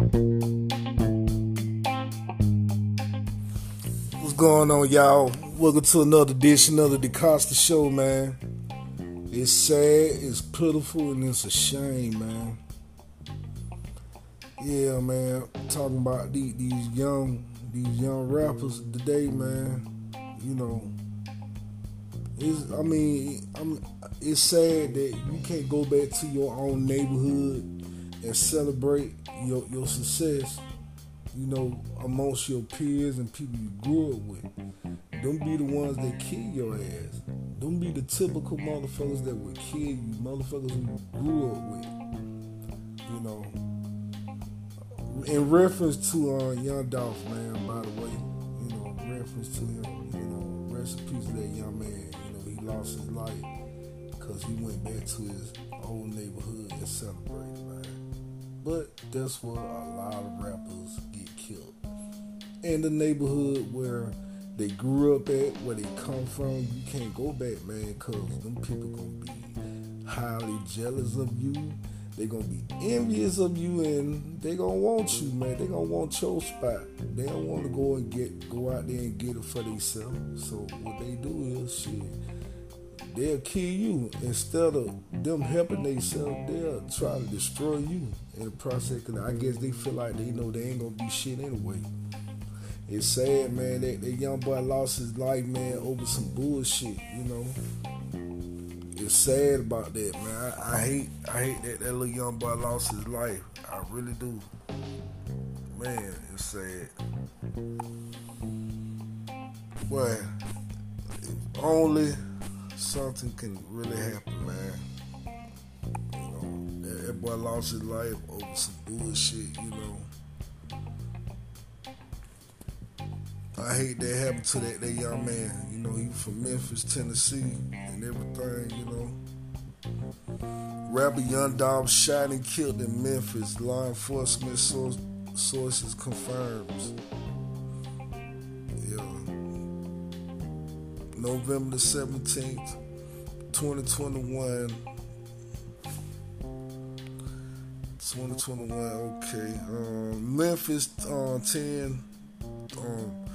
What's going on, y'all? Welcome to another edition of the DeCosta Show, man. It's sad, it's pitiful, and it's a shame, man. Yeah, man. Talking about these, these young, these young rappers today, man. You know, it's, I mean, I'm, it's sad that you can't go back to your own neighborhood and celebrate your, your success, you know, amongst your peers and people you grew up with. Don't be the ones that kill your ass. Don't be the typical motherfuckers that would kill you, motherfuckers who grew up with. You know. In reference to uh, Young Dolph, man, by the way, you know, reference to him, you know, rest in peace to that young man. You know, he lost his life because he went back to his old neighborhood and celebrated. But that's where a lot of rappers get killed. In the neighborhood where they grew up at, where they come from, you can't go back, man, because them people gonna be highly jealous of you. They gonna be envious of you, and they gonna want you, man. They gonna want your spot. They don't want to go and get go out there and get it for themselves. So what they do is shit they'll kill you instead of them helping themselves. They'll try to destroy you in the process. Cause I guess they feel like they know they ain't gonna be shit anyway. It's sad, man. That, that young boy lost his life, man, over some bullshit. You know, it's sad about that, man. I, I hate, I hate that that little young boy lost his life. I really do. Man, it's sad. Boy, only something can really happen, man. You know, that, that boy lost his life over some bullshit, you know. I hate that happened to that, that young man. You know, he from Memphis, Tennessee, and everything, you know. Rapper Young Dolph shot and killed in Memphis. Law enforcement source, sources confirms. November the 17th, 2021. 2021, okay. Um, Memphis uh, 10, um,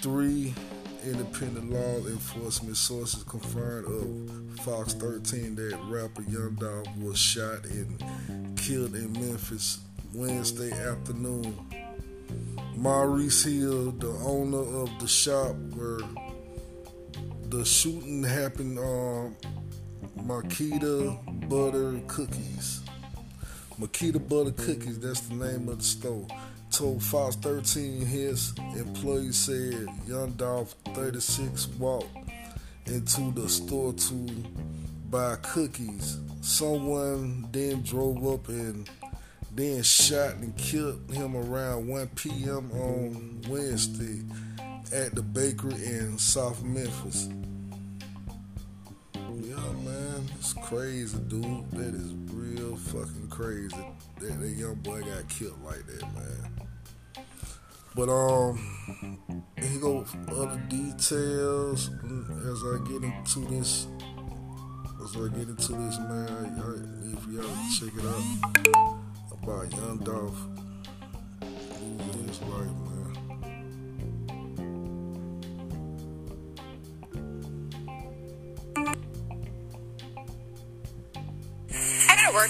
three independent law enforcement sources confirmed of Fox 13 that rapper Young Dolph was shot and killed in Memphis Wednesday afternoon. Maurice Hill, the owner of the shop where the shooting happened on Makeda Butter Cookies. Makeda Butter Cookies, that's the name of the store. Told Fox 13 his employee said Young Dolph 36 walked into the store to buy cookies. Someone then drove up and then shot and killed him around 1 p.m. on Wednesday at the bakery in South Memphis. Yeah, man, it's crazy, dude. That is real fucking crazy that that young boy got killed like that, man. But um, he go other details as I get into this. As I get into this, man, I need y'all check it out about Young Dolph his life,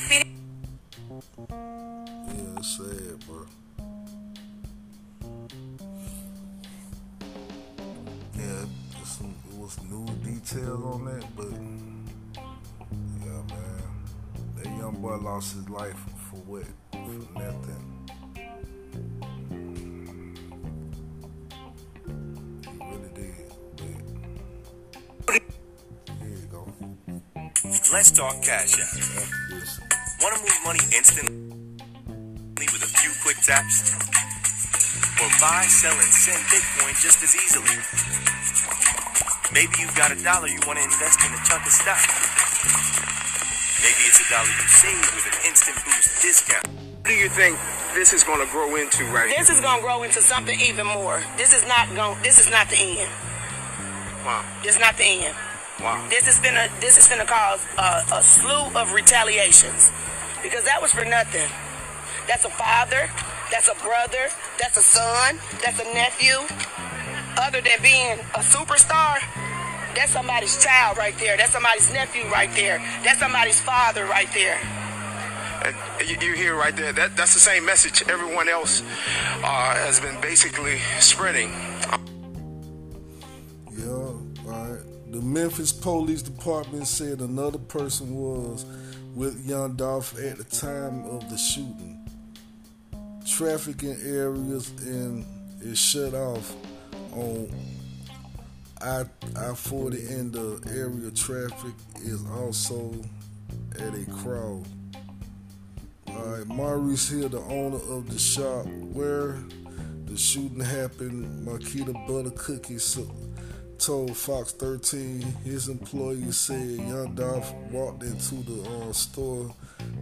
Yeah, it's sad, bro. Yeah, some, it was new details on that, but yeah, man, that young boy lost his life for what? For nothing. He really did. You go. Let's talk cash app. After this, Want to move money instantly with a few quick taps? Or buy, sell, and send Bitcoin just as easily? Maybe you've got a dollar you want to invest in a chunk of stock. Maybe it's a dollar you save with an instant boost discount. What do you think this is going to grow into right This is gonna grow into something even more. This is not going. This is not the end. here? Wow. This is not the end. Wow. This has been a. This is gonna cause a, a slew of retaliations, because that was for nothing. That's a father. that's a brother, that's a son, that's a nephew. Other than being a superstar, that's somebody's child right there. That's somebody's nephew right there. That's somebody's father right there. And you, you hear right there. That that's the same message everyone else uh, has been basically spreading. Memphis Police Department said another person was with Young Dolph at the time of the shooting. Traffic in areas and is shut off on I I 40 and the area traffic is also at a crawl. Alright, Maurice Hill, the owner of the shop where the shooting happened, Makeda Butter Cookies so- told Fox 13 his employees said Young Dolph walked into the uh, store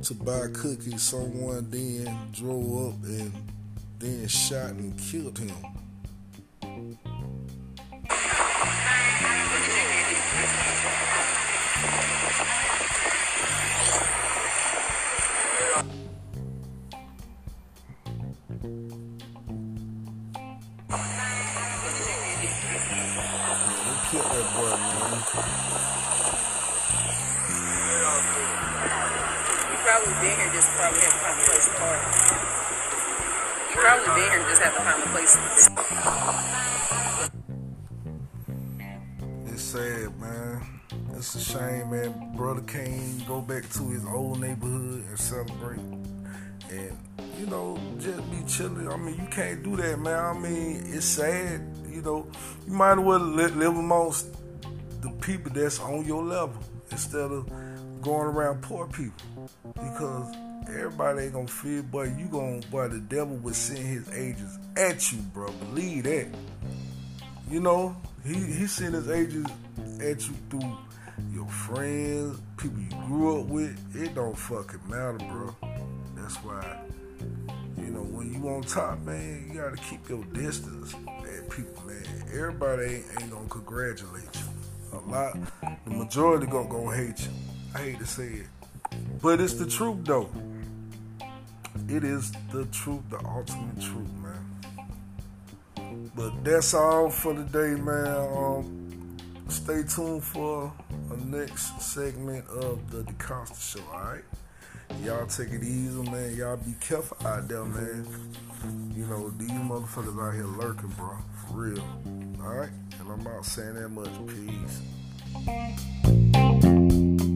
to buy cookies. Someone then drove up and then shot and killed him. Probably been here, just probably have to find a place to park. You probably been here, just have to find a place. to It's sad, man. It's a shame, man. Brother can't go back to his old neighborhood and celebrate. And, you know, just be chilling. I mean, you can't do that, man. I mean, it's sad. You know, you might as well live amongst the people that's on your level instead of going around poor people. Because everybody ain't gonna feel, but you gonna, boy, the devil will send his angels at you, bro. Believe that. You know, he he sent his agents at you through your friends, people you grew up with. It don't fucking matter, bro. That's why, you know, when you on top, man, you gotta keep your distance at people, man. Everybody ain't, ain't gonna congratulate you. A lot, the majority gonna gonna hate you. I hate to say it, but it's the truth though. It is the truth, the ultimate truth, man. But that's all for today, man. Um, stay tuned for a next segment of the DeCosta Show, alright? Y'all take it easy, man. Y'all be careful out there, man. You know, these motherfuckers out here lurking, bro. For real. Alright? And I'm not saying that much. Peace.